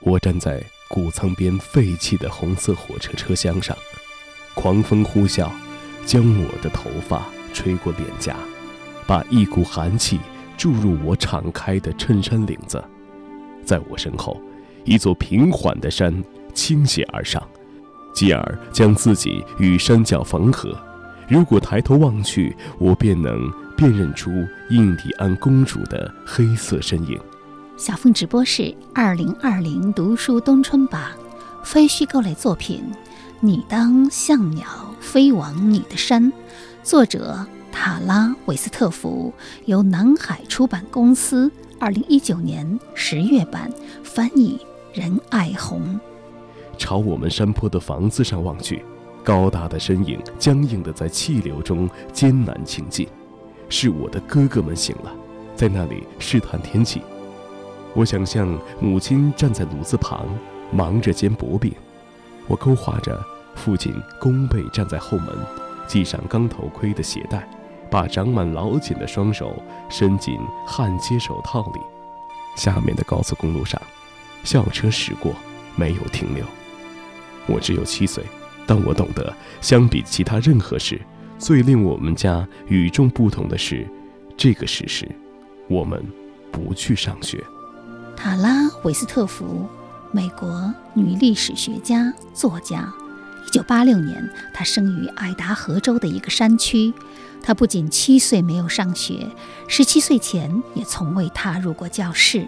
我站在谷仓边废弃的红色火车车厢上，狂风呼啸，将我的头发吹过脸颊，把一股寒气注入我敞开的衬衫领子。在我身后，一座平缓的山倾斜而上，继而将自己与山脚缝合。如果抬头望去，我便能辨认出印第安公主的黑色身影。小凤直播室二零二零读书冬春榜，非虚构类作品《你当像鸟飞往你的山》，作者塔拉·韦斯特福，由南海出版公司二零一九年十月版翻译，任爱红。朝我们山坡的房子上望去。高大的身影僵硬地在气流中艰难行进，是我的哥哥们醒了，在那里试探天气。我想象母亲站在炉子旁，忙着煎薄饼。我勾画着父亲弓背站在后门，系上钢头盔的鞋带，把长满老茧的双手伸进焊接手套里。下面的高速公路上，校车驶过，没有停留。我只有七岁。但我懂得，相比其他任何事，最令我们家与众不同的是，这个事实：我们不去上学。塔拉·韦斯特福，美国女历史学家、作家。一九八六年，她生于爱达荷州的一个山区。她不仅七岁没有上学，十七岁前也从未踏入过教室。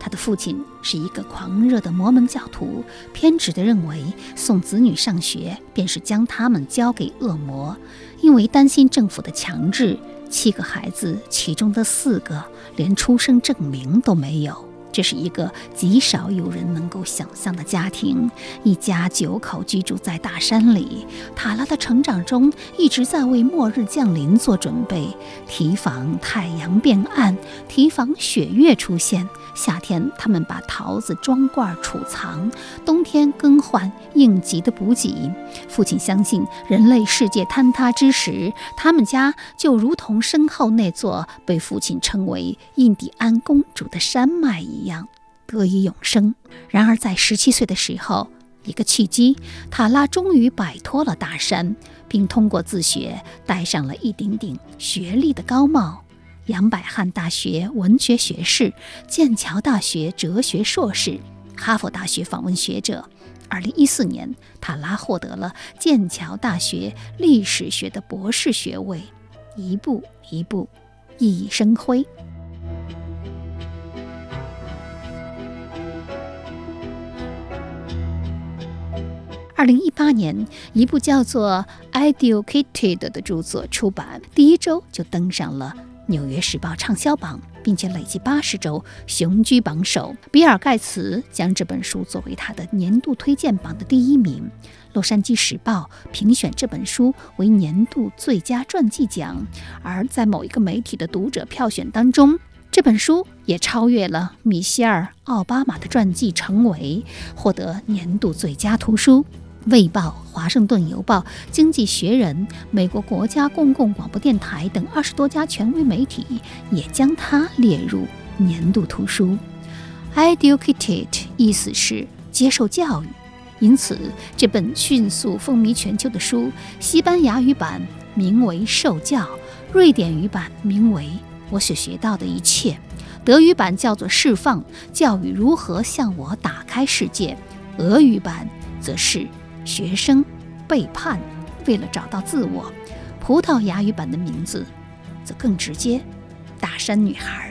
他的父亲是一个狂热的摩门教徒，偏执地认为送子女上学便是将他们交给恶魔。因为担心政府的强制，七个孩子其中的四个连出生证明都没有。这是一个极少有人能够想象的家庭，一家九口居住在大山里。塔拉的成长中一直在为末日降临做准备，提防太阳变暗，提防雪月出现。夏天，他们把桃子装罐储藏；冬天更换应急的补给。父亲相信，人类世界坍塌之时，他们家就如同身后那座被父亲称为印第安公主的山脉一样。得以永生。然而，在十七岁的时候，一个契机，塔拉终于摆脱了大山，并通过自学戴上了一顶顶学历的高帽：杨百翰大学文学学士、剑桥大学哲学硕士、哈佛大学访问学者。二零一四年，塔拉获得了剑桥大学历史学的博士学位，一步一步熠熠生辉。二零一八年，一部叫做《Educated》的著作出版，第一周就登上了《纽约时报》畅销榜，并且累计八十周雄居榜首。比尔·盖茨将这本书作为他的年度推荐榜的第一名。《洛杉矶时报》评选这本书为年度最佳传记奖，而在某一个媒体的读者票选当中，这本书也超越了米歇尔·奥巴马的传记，成为获得年度最佳图书。《卫报》《华盛顿邮报》《经济学人》《美国国家公共广播电台》等二十多家权威媒体也将它列入年度图书。Educated 意思是接受教育，因此这本迅速风靡全球的书，西班牙语版名为《受教》，瑞典语版名为《我所学到的一切》，德语版叫做《释放教育如何向我打开世界》，俄语版则是。学生背叛，为了找到自我。葡萄牙语版的名字则更直接，《大山女孩》。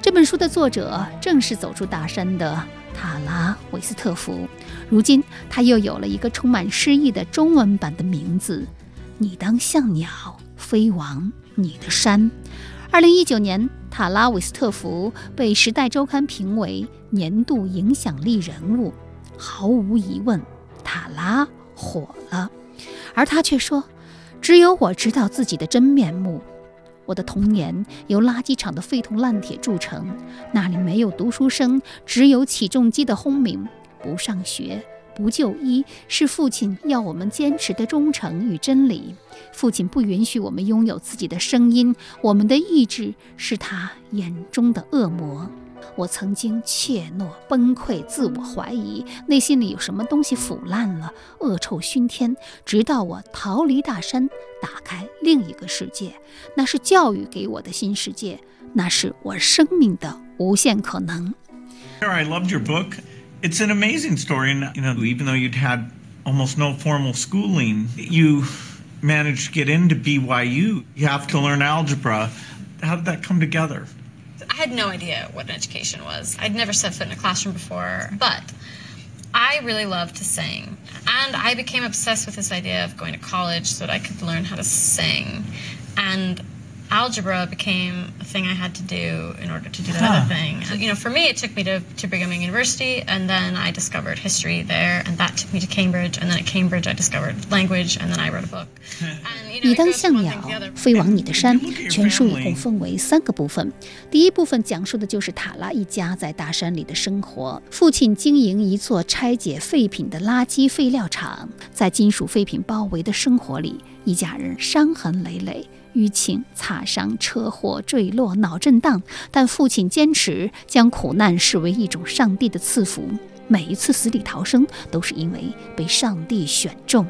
这本书的作者正是走出大山的塔拉·韦斯特福。如今，他又有了一个充满诗意的中文版的名字：你当像鸟飞往你的山。二零一九年，塔拉·韦斯特福被《时代周刊》评为年度影响力人物。毫无疑问。塔拉火了，而他却说：“只有我知道自己的真面目。我的童年由垃圾场的废铜烂铁铸成，那里没有读书声，只有起重机的轰鸣。不上学，不就医，是父亲要我们坚持的忠诚与真理。父亲不允许我们拥有自己的声音，我们的意志是他眼中的恶魔。我曾经怯懦、崩溃、自我怀疑，内心里有什么东西腐烂了，恶臭熏天。直到我逃离大山，打开另一个世界，那是教育给我的新世界，那是我生命的无限可能。I loved your book. It's an amazing story, and you know, even though you'd had almost no formal schooling, you managed to get into BYU. You have to learn algebra. How did that come together? I had no idea what an education was. I'd never set foot in a classroom before, but I really loved to sing. And I became obsessed with this idea of going to college so that I could learn how to sing. And algebra became a thing I had to do in order to do that other thing. And, you know, for me, it took me to, to Brigham Young University, and then I discovered history there, and that took me to Cambridge, and then at Cambridge I discovered language, and then I wrote a book. And, you know, 你 it 当 goes 像 one 鸟 thing to the other. 飞往你的山 When you look at your。全书一 family- 共分为三个部分。第一部分讲述的就是塔拉一家在大山里的生活。父亲经营一座拆解废品的垃圾废料厂，在金属废品包围的生活里，一家人伤痕累累。 淤青、擦伤、车祸、坠落、脑震荡，但父亲坚持将苦难视为一种上帝的赐福。每一次死里逃生，都是因为被上帝选中。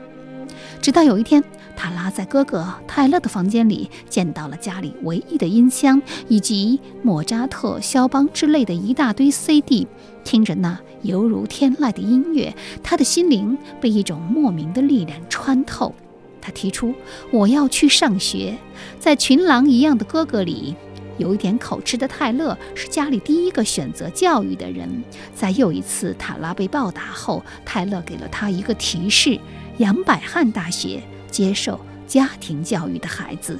直到有一天，塔拉在哥哥泰勒的房间里见到了家里唯一的音箱，以及莫扎特、肖邦之类的一大堆 CD，听着那犹如天籁的音乐，他的心灵被一种莫名的力量穿透。他提出：“我要去上学。”在群狼一样的哥哥里，有一点口吃的泰勒是家里第一个选择教育的人。在又一次塔拉被暴打后，泰勒给了他一个提示：杨百翰大学接受家庭教育的孩子。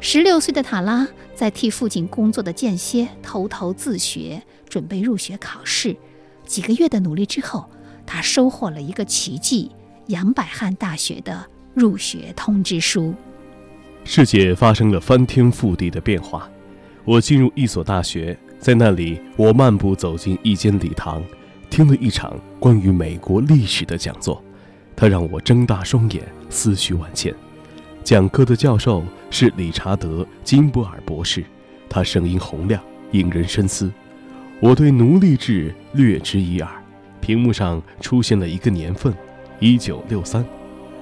十六岁的塔拉在替父亲工作的间歇，偷偷自学，准备入学考试。几个月的努力之后，他收获了一个奇迹——杨百翰大学的入学通知书。世界发生了翻天覆地的变化。我进入一所大学，在那里，我漫步走进一间礼堂，听了一场关于美国历史的讲座。它让我睁大双眼，思绪万千。讲课的教授是理查德·金波尔博士，他声音洪亮，引人深思。我对奴隶制略知一二。屏幕上出现了一个年份，一九六三。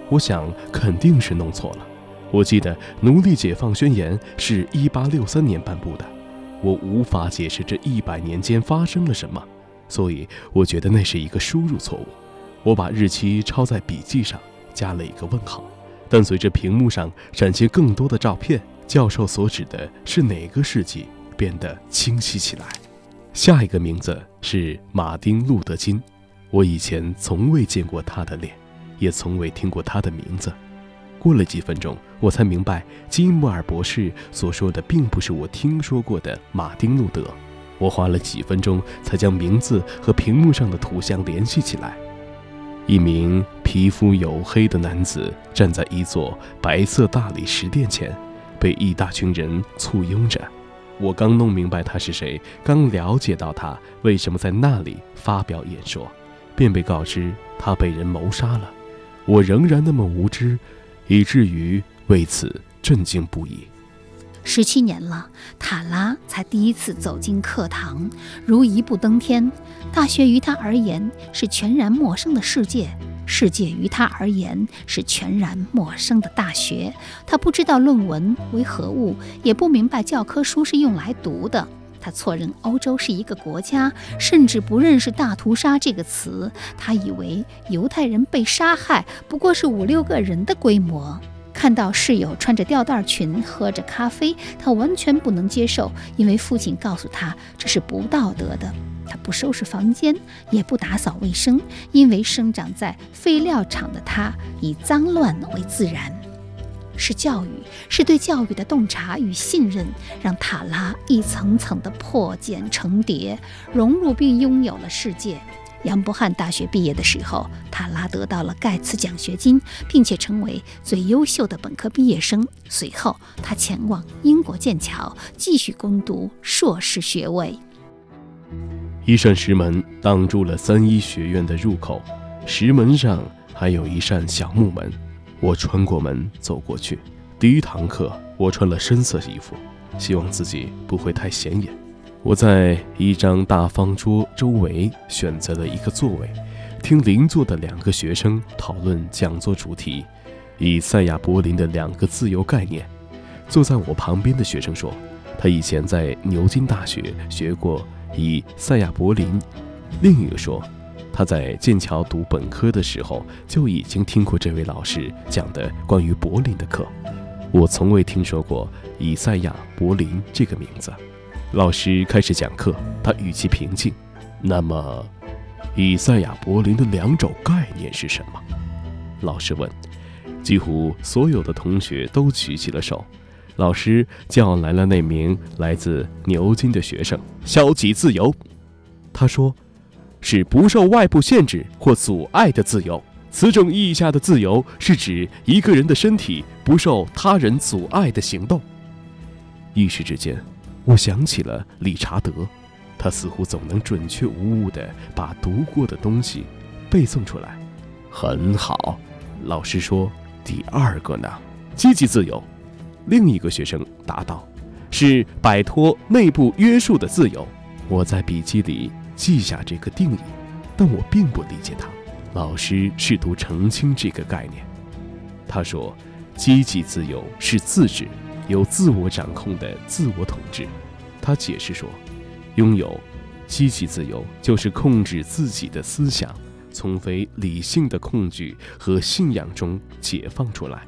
我想肯定是弄错了。我记得《奴隶解放宣言》是一八六三年颁布的，我无法解释这一百年间发生了什么，所以我觉得那是一个输入错误。我把日期抄在笔记上，加了一个问号。但随着屏幕上展现更多的照片，教授所指的是哪个世纪变得清晰起来。下一个名字是马丁·路德·金，我以前从未见过他的脸，也从未听过他的名字。过了几分钟，我才明白金穆尔博士所说的并不是我听说过的马丁·路德。我花了几分钟才将名字和屏幕上的图像联系起来。一名皮肤黝黑的男子站在一座白色大理石殿前，被一大群人簇拥着。我刚弄明白他是谁，刚了解到他为什么在那里发表演说，便被告知他被人谋杀了。我仍然那么无知，以至于为此震惊不已。十七年了，塔拉才第一次走进课堂，如一步登天。大学于他而言是全然陌生的世界，世界于他而言是全然陌生的大学。他不知道论文为何物，也不明白教科书是用来读的。他错认欧洲是一个国家，甚至不认识“大屠杀”这个词。他以为犹太人被杀害不过是五六个人的规模。看到室友穿着吊带裙喝着咖啡，他完全不能接受，因为父亲告诉他这是不道德的。他不收拾房间，也不打扫卫生，因为生长在废料厂的他以脏乱为自然。是教育，是对教育的洞察与信任，让塔拉一层层的破茧成蝶，融入并拥有了世界。杨伯翰大学毕业的时候，塔拉得到了盖茨奖学金，并且成为最优秀的本科毕业生。随后，他前往英国剑桥，继续攻读硕士学位。一扇石门挡住了三一学院的入口，石门上还有一扇小木门。我穿过门走过去。第一堂课，我穿了深色衣服，希望自己不会太显眼。我在一张大方桌周围选择了一个座位，听邻座的两个学生讨论讲座主题：以赛亚·柏林的两个自由概念。坐在我旁边的学生说，他以前在牛津大学学过以赛亚·柏林。另一个说，他在剑桥读本科的时候就已经听过这位老师讲的关于柏林的课。我从未听说过以赛亚·柏林这个名字。老师开始讲课，他语气平静。那么，以赛亚·柏林的两种概念是什么？老师问。几乎所有的同学都举起了手。老师叫来了那名来自牛津的学生。消极自由，他说，是不受外部限制或阻碍的自由。此种意义下的自由，是指一个人的身体不受他人阻碍的行动。一时之间。我想起了理查德，他似乎总能准确无误地把读过的东西背诵出来。很好，老师说：“第二个呢？积极自由。”另一个学生答道：“是摆脱内部约束的自由。”我在笔记里记下这个定义，但我并不理解它。老师试图澄清这个概念。他说：“积极自由是自治。”有自我掌控的自我统治，他解释说，拥有积极自由就是控制自己的思想，从非理性的恐惧和信仰中解放出来，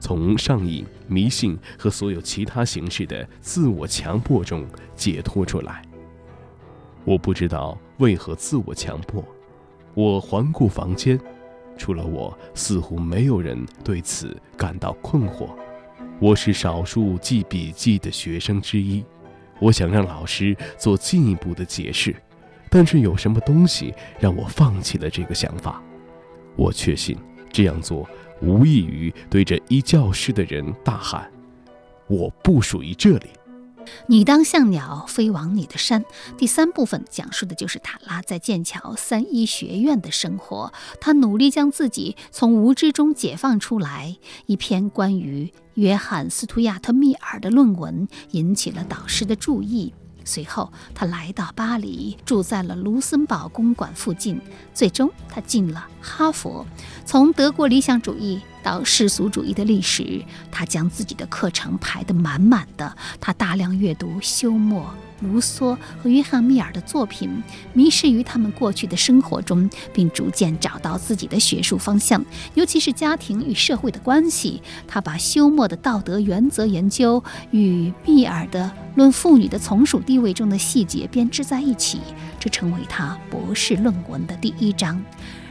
从上瘾、迷信和所有其他形式的自我强迫中解脱出来。我不知道为何自我强迫，我环顾房间，除了我，似乎没有人对此感到困惑。我是少数记笔记的学生之一，我想让老师做进一步的解释，但是有什么东西让我放弃了这个想法？我确信这样做无异于对着一教室的人大喊：“我不属于这里。”你当像鸟飞往你的山。第三部分讲述的就是塔拉在剑桥三一学院的生活。他努力将自己从无知中解放出来。一篇关于约翰·斯图亚特·密尔的论文引起了导师的注意。随后，他来到巴黎，住在了卢森堡公馆附近。最终，他进了哈佛。从德国理想主义到世俗主义的历史，他将自己的课程排得满满的。他大量阅读休谟。卢梭和约翰·密尔的作品，迷失于他们过去的生活中，并逐渐找到自己的学术方向，尤其是家庭与社会的关系。他把休谟的道德原则研究与密尔的论妇女的从属地位中的细节编织在一起，这成为他博士论文的第一章。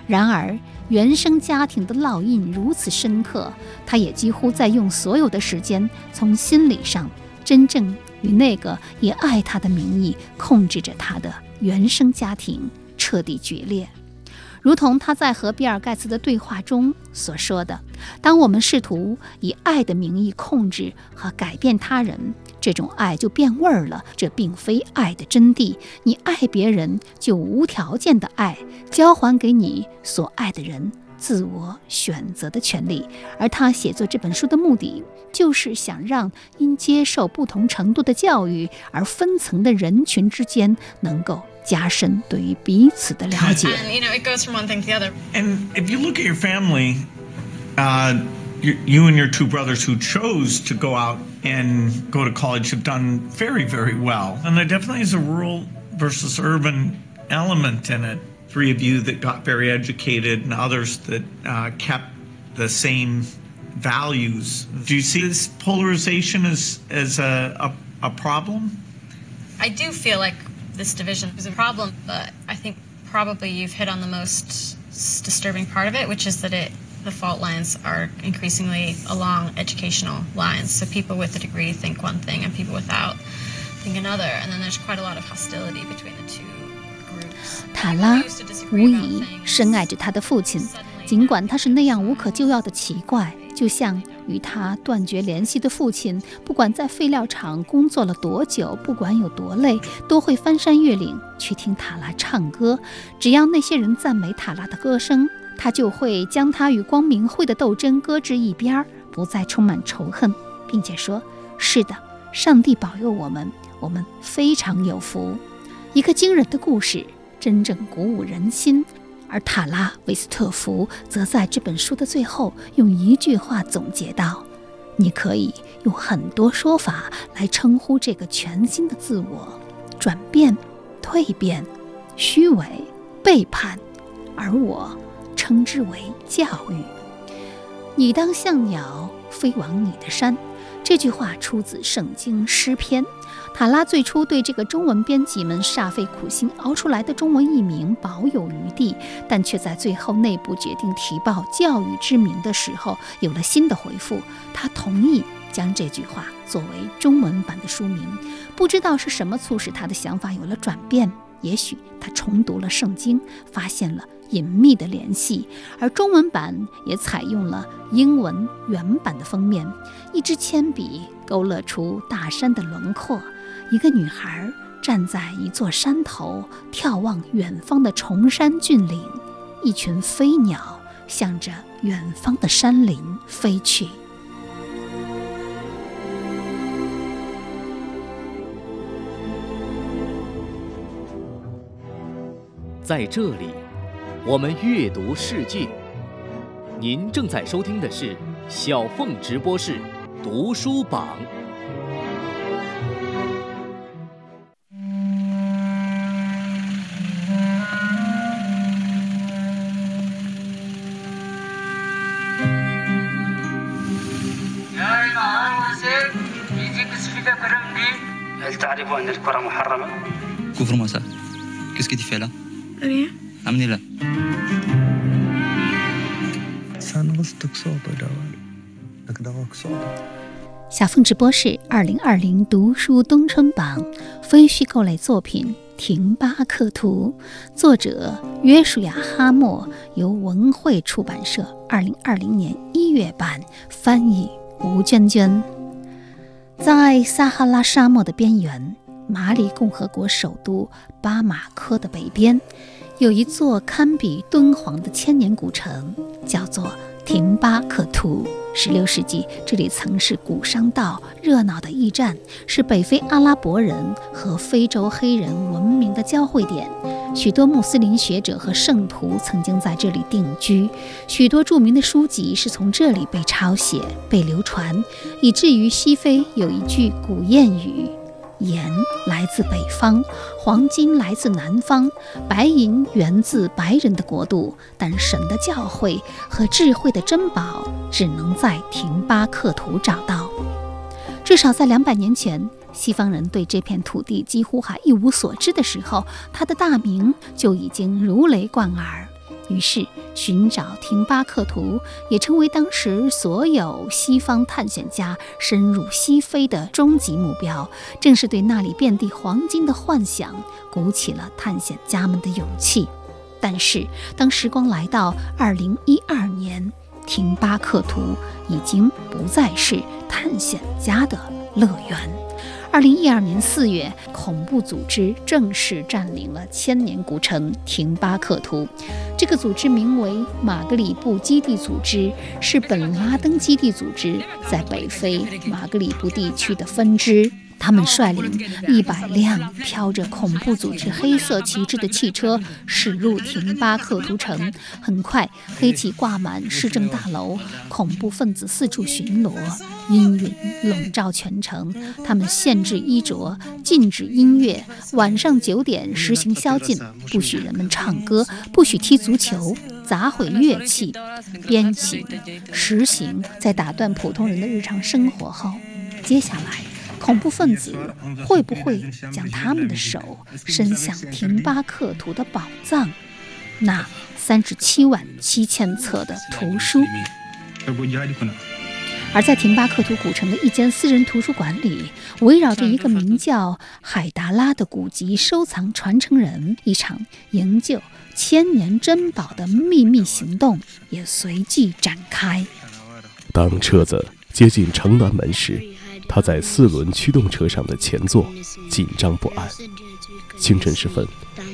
然而，原生家庭的烙印如此深刻，他也几乎在用所有的时间从心理上真正。与那个以爱他的名义控制着他的原生家庭彻底决裂，如同他在和比尔盖茨的对话中所说的：“当我们试图以爱的名义控制和改变他人，这种爱就变味儿了。这并非爱的真谛。你爱别人，就无条件的爱，交还给你所爱的人。”自我选择的权利，而他写作这本书的目的，就是想让因接受不同程度的教育而分层的人群之间，能够加深对于彼此的了解。And you know, it goes from one thing to the other. And if you look at your family, uh, you, you and your two brothers who chose to go out and go to college have done very, very well. And there definitely is a rural versus urban element in it. Three of you that got very educated and others that uh, kept the same values. Do you see this polarization as, as a, a, a problem? I do feel like this division is a problem, but I think probably you've hit on the most disturbing part of it, which is that it the fault lines are increasingly along educational lines. So people with a degree think one thing, and people without think another, and then there's quite a lot of hostility between the two. 塔拉无疑深爱着他的父亲，尽管他是那样无可救药的奇怪，就像与他断绝联系的父亲，不管在废料厂工作了多久，不管有多累，都会翻山越岭去听塔拉唱歌。只要那些人赞美塔拉的歌声，他就会将他与光明会的斗争搁置一边儿，不再充满仇恨，并且说：“是的，上帝保佑我们。”我们非常有福。一个惊人的故事，真正鼓舞人心。而塔拉维斯特福则在这本书的最后用一句话总结道：“你可以用很多说法来称呼这个全新的自我，转变、蜕变、虚伪、背叛，而我称之为教育。你当像鸟飞往你的山。”这句话出自《圣经诗篇》。塔拉最初对这个中文编辑们煞费苦心熬出来的中文译名保有余地，但却在最后内部决定提报“教育之名”的时候有了新的回复。他同意将这句话作为中文版的书名。不知道是什么促使他的想法有了转变。也许他重读了圣经，发现了隐秘的联系，而中文版也采用了英文原版的封面。一支铅笔勾勒出大山的轮廓，一个女孩站在一座山头，眺望远方的崇山峻岭，一群飞鸟向着远方的山林飞去。在这里，我们阅读世界。您正在收听的是小凤直播室读书榜。هل تعرف أن الكرة محرمة؟ كفر مساء Qu'est-ce que tu fais là Rien. Amenez-la. سنغصتك صوت دوال لك دواك صوت 小凤直播室二零二零读书冬春榜非虚构类作品《廷巴克图》，作者约书亚·哈默，由文汇出版社二零二零年一月版翻译吴娟娟。 在撒哈拉沙漠的边缘，马里共和国首都巴马科的北边，有一座堪比敦煌的千年古城，叫做廷巴克图。十六世纪，这里曾是古商道热闹的驿站，是北非阿拉伯人和非洲黑人文明的交汇点。许多穆斯林学者和圣徒曾经在这里定居，许多著名的书籍是从这里被抄写、被流传，以至于西非有一句古谚语。盐来自北方，黄金来自南方，白银源自白人的国度。但神的教诲和智慧的珍宝只能在廷巴克图找到。至少在两百年前，西方人对这片土地几乎还一无所知的时候，它的大名就已经如雷贯耳。于是，寻找廷巴克图也成为当时所有西方探险家深入西非的终极目标。正是对那里遍地黄金的幻想，鼓起了探险家们的勇气。但是，当时光来到2012年，廷巴克图已经不再是探险家的乐园。二零一二年四月，恐怖组织正式占领了千年古城廷巴克图。这个组织名为马格里布基地组织，是本拉登基地组织在北非马格里布地区的分支。他们率领一百辆飘着恐怖组织黑色旗帜的汽车驶入廷巴克图城。很快，黑气挂满市政大楼，恐怖分子四处巡逻，阴云笼罩全城。他们限制衣着，禁止音乐，晚上九点实行宵禁，不许人们唱歌，不许踢足球，砸毁乐器，鞭刑、实行。在打断普通人的日常生活后，接下来。恐怖分子会不会将他们的手伸向廷巴克图的宝藏？那三十七万七千册的图书？而在廷巴克图古城的一间私人图书馆里，围绕着一个名叫海达拉的古籍收藏传承人，一场营救千年珍宝的秘密行动也随即展开。当车子接近城南门时。他在四轮驱动车上的前座，紧张不安。清晨时分，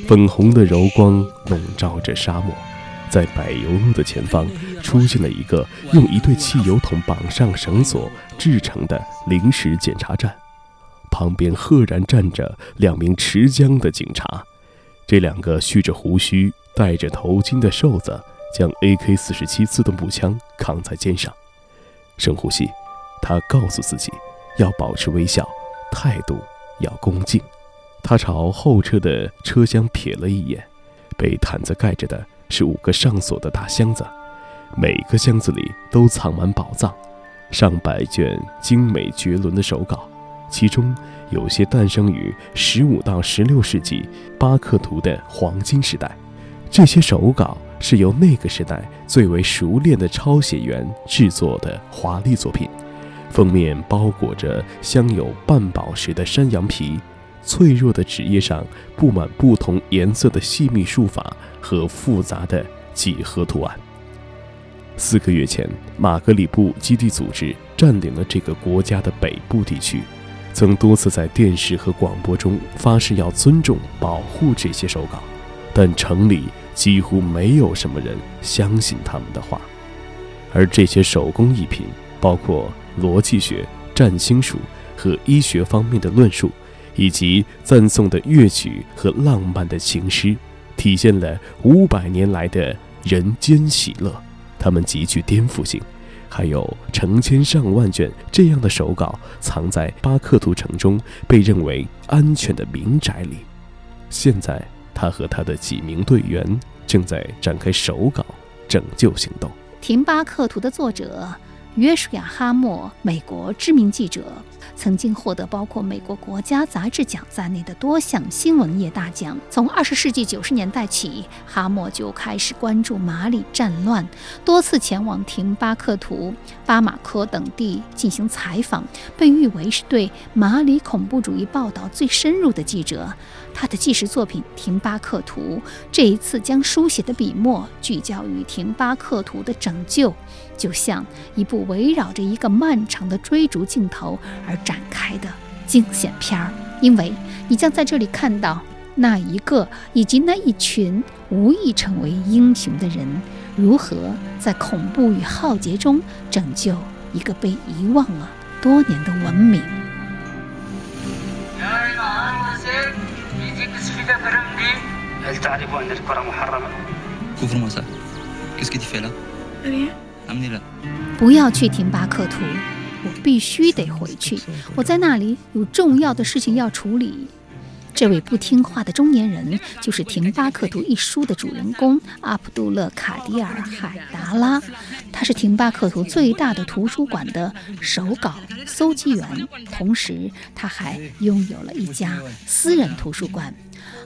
粉红的柔光笼罩着沙漠，在柏油路的前方出现了一个用一对汽油桶绑上绳索制成的临时检查站。旁边赫然站着两名持枪的警察。这两个蓄着胡须、戴着头巾的瘦子将 AK-47 自动步枪扛在肩上。深呼吸，他告诉自己要保持微笑，态度要恭敬。他朝后车的车厢瞥了一眼，被毯子盖着的是五个上锁的大箱子，每个箱子里都藏满宝藏，上百卷精美绝伦的手稿。其中有些诞生于十五到十六世纪巴克图的黄金时代，这些手稿是由那个时代最为熟练的抄写员制作的华丽作品，封面包裹着镶有半宝石的山羊皮，脆弱的纸页上布满不同颜色的细密书法和复杂的几何图案。四个月前，马格里布基地组织占领了这个国家的北部地区。曾多次在电视和广播中发誓要尊重、保护这些手稿，但城里几乎没有什么人相信他们的话。而这些手工艺品，包括逻辑学、占星术和医学方面的论述，以及赞颂的乐曲和浪漫的情诗，体现了五百年来的人间喜乐。他们极具颠覆性。还有成千上万卷这样的手稿藏在巴克图城中被认为安全的民宅里。现在，他和他的几名队员正在展开手稿拯救行动。廷巴克图的作者约书亚·哈默，美国知名记者。曾经获得包括美国国家杂志奖在内的多项新闻业大奖。从二十世纪九十年代起，哈默就开始关注马里战乱，多次前往廷巴克图、巴马科等地进行采访，被誉为是对马里恐怖主义报道最深入的记者。他的纪实作品《廷巴克图》这一次将书写的笔墨聚焦于廷巴克图的拯救，就像一部围绕着一个漫长的追逐镜头而展开的惊险片儿。因为你将在这里看到那一个以及那一群无意成为英雄的人，如何在恐怖与浩劫中拯救一个被遗忘了多年的文明。不要去廷巴克图，我必须得回去。我在那里有重要的事情要处理。这位不听话的中年人就是《廷巴克图》一书的主人公阿卜杜勒·卡迪尔·海达拉，他是廷巴克图最大的图书馆的手稿搜集员，同时他还拥有了一家私人图书馆。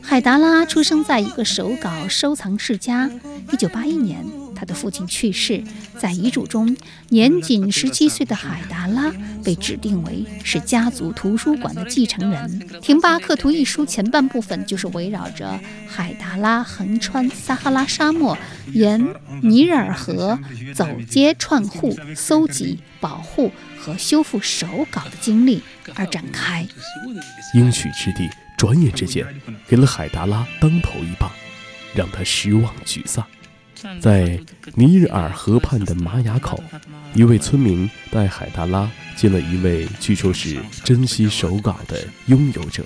海达拉出生在一个手稿收藏世家。1981年，他的父亲去世，在遗嘱中，年仅17岁的海达拉被指定为是家族图书馆的继承人。《廷巴克图》一书前半部分就是围绕着海达拉横穿撒哈拉沙漠，沿尼日尔河走街串户，搜集、保护和修复手稿的经历而展开。应许之地。转眼之间，给了海达拉当头一棒，让他失望沮丧。在尼日尔河畔的玛雅口，一位村民带海达拉见了一位据说是珍稀手稿的拥有者。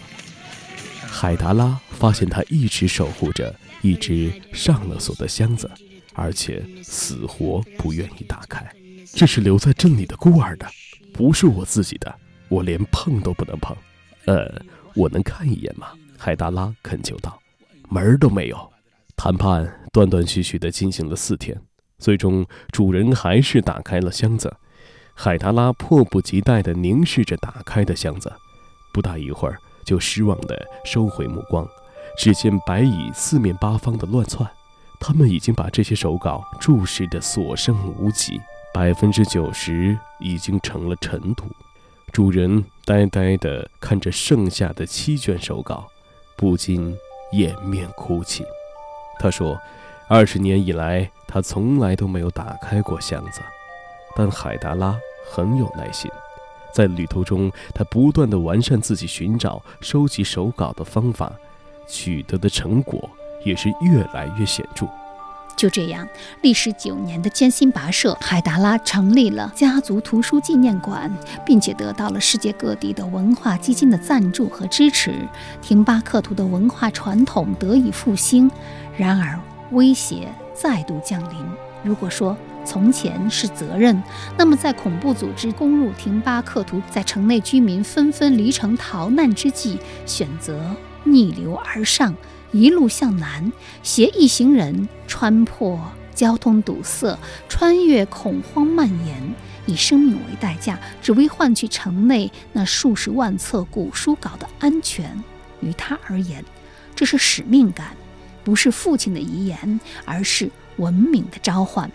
海达拉发现他一直守护着一只上了锁的箱子，而且死活不愿意打开。这是留在镇里的孤儿的，不是我自己的，我连碰都不能碰。呃。我能看一眼吗？海达拉恳求道。门儿都没有。谈判断断续续地进行了四天，最终主人还是打开了箱子。海达拉迫不及待地凝视着打开的箱子，不大一会儿就失望地收回目光。只见白蚁四面八方地乱窜，他们已经把这些手稿注视得所剩无几，百分之九十已经成了尘土。主人呆呆地看着剩下的七卷手稿，不禁掩面哭泣。他说：“二十年以来，他从来都没有打开过箱子。”但海达拉很有耐心，在旅途中，他不断地完善自己寻找、收集手稿的方法，取得的成果也是越来越显著。就这样，历时九年的艰辛跋涉，海达拉成立了家族图书纪念馆，并且得到了世界各地的文化基金的赞助和支持。廷巴克图的文化传统得以复兴。然而，威胁再度降临。如果说从前是责任，那么在恐怖组织攻入廷巴克图，在城内居民纷纷离城逃难之际，选择逆流而上。一路向南，携一行人穿破交通堵塞，穿越恐慌蔓延，以生命为代价，只为换取城内那数十万册古书稿的安全。于他而言，这是使命感，不是父亲的遗言，而是文明的召唤。《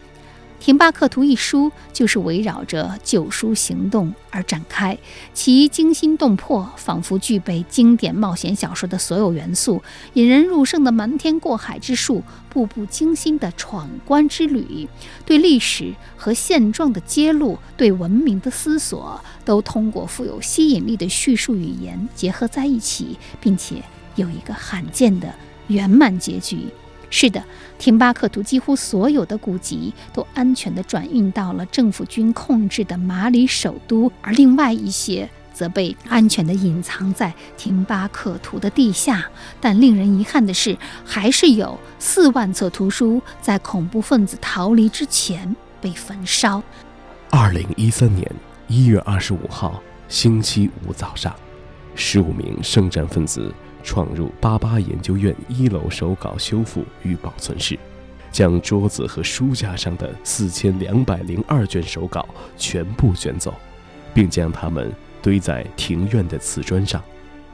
廷巴克图》一书就是围绕着救书行动而展开，其惊心动魄，仿佛具备经典冒险小说的所有元素，引人入胜的瞒天过海之术，步步惊心的闯关之旅，对历史和现状的揭露，对文明的思索，都通过富有吸引力的叙述语言结合在一起，并且有一个罕见的圆满结局。是的，廷巴克图几乎所有的古籍都安全地转运到了政府军控制的马里首都，而另外一些则被安全地隐藏在廷巴克图的地下。但令人遗憾的是，还是有四万册图书在恐怖分子逃离之前被焚烧。二零一三年一月二十五号星期五早上，十五名圣战分子。闯入巴巴研究院一楼手稿修复与保存室，将桌子和书架上的四千两百零二卷手稿全部卷走，并将它们堆在庭院的瓷砖上。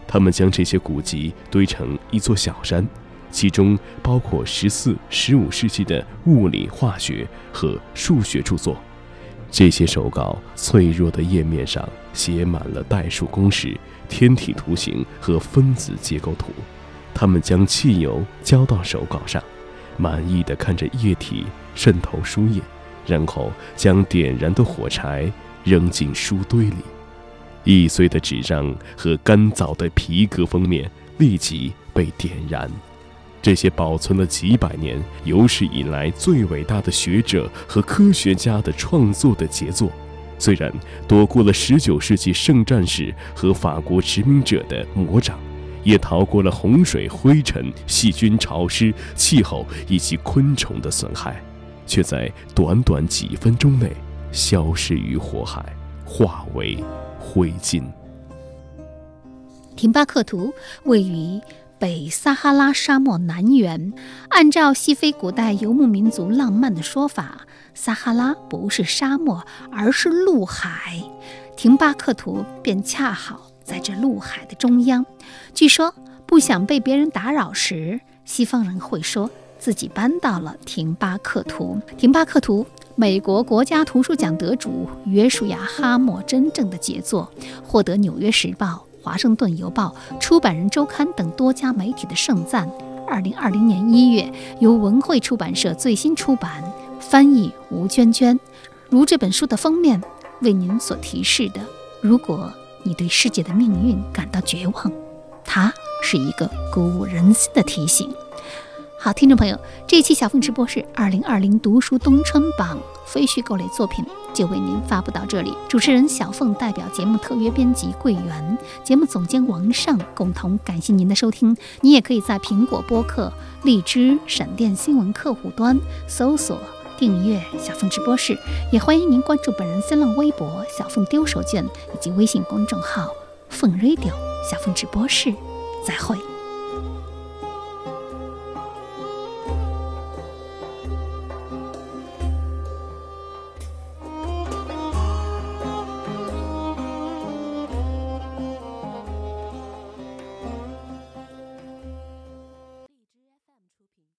他们将这些古籍堆成一座小山，其中包括十四、十五世纪的物理、化学和数学著作。这些手稿脆弱的页面上写满了代数公式。天体图形和分子结构图，他们将汽油浇到手稿上，满意的看着液体渗透书页，然后将点燃的火柴扔进书堆里。易碎的纸张和干燥的皮革封面立即被点燃。这些保存了几百年、有史以来最伟大的学者和科学家的创作的杰作。虽然躲过了19世纪圣战士和法国殖民者的魔掌，也逃过了洪水、灰尘、细菌、潮湿、气候以及昆虫的损害，却在短短几分钟内消失于火海，化为灰烬。廷巴克图位于。北撒哈拉沙漠南缘，按照西非古代游牧民族浪漫的说法，撒哈拉不是沙漠，而是陆海。廷巴克图便恰好在这陆海的中央。据说，不想被别人打扰时，西方人会说自己搬到了廷巴克图。廷巴克图，美国国家图书奖得主约书亚·哈默真正的杰作，获得《纽约时报》。《华盛顿邮报》《出版人周刊》等多家媒体的盛赞。二零二零年一月，由文汇出版社最新出版，翻译吴娟娟。如这本书的封面为您所提示的，如果你对世界的命运感到绝望，它是一个鼓舞人心的提醒。好，听众朋友，这一期小凤直播是二零二零读书冬春榜非虚构类作品。就为您发布到这里。主持人小凤代表节目特约编辑桂圆、节目总监王尚共同感谢您的收听。你也可以在苹果播客、荔枝、闪电新闻客户端搜索订阅小凤直播室，也欢迎您关注本人新浪微博“小凤丢手绢”以及微信公众号“凤 radio 小凤直播室”。再会。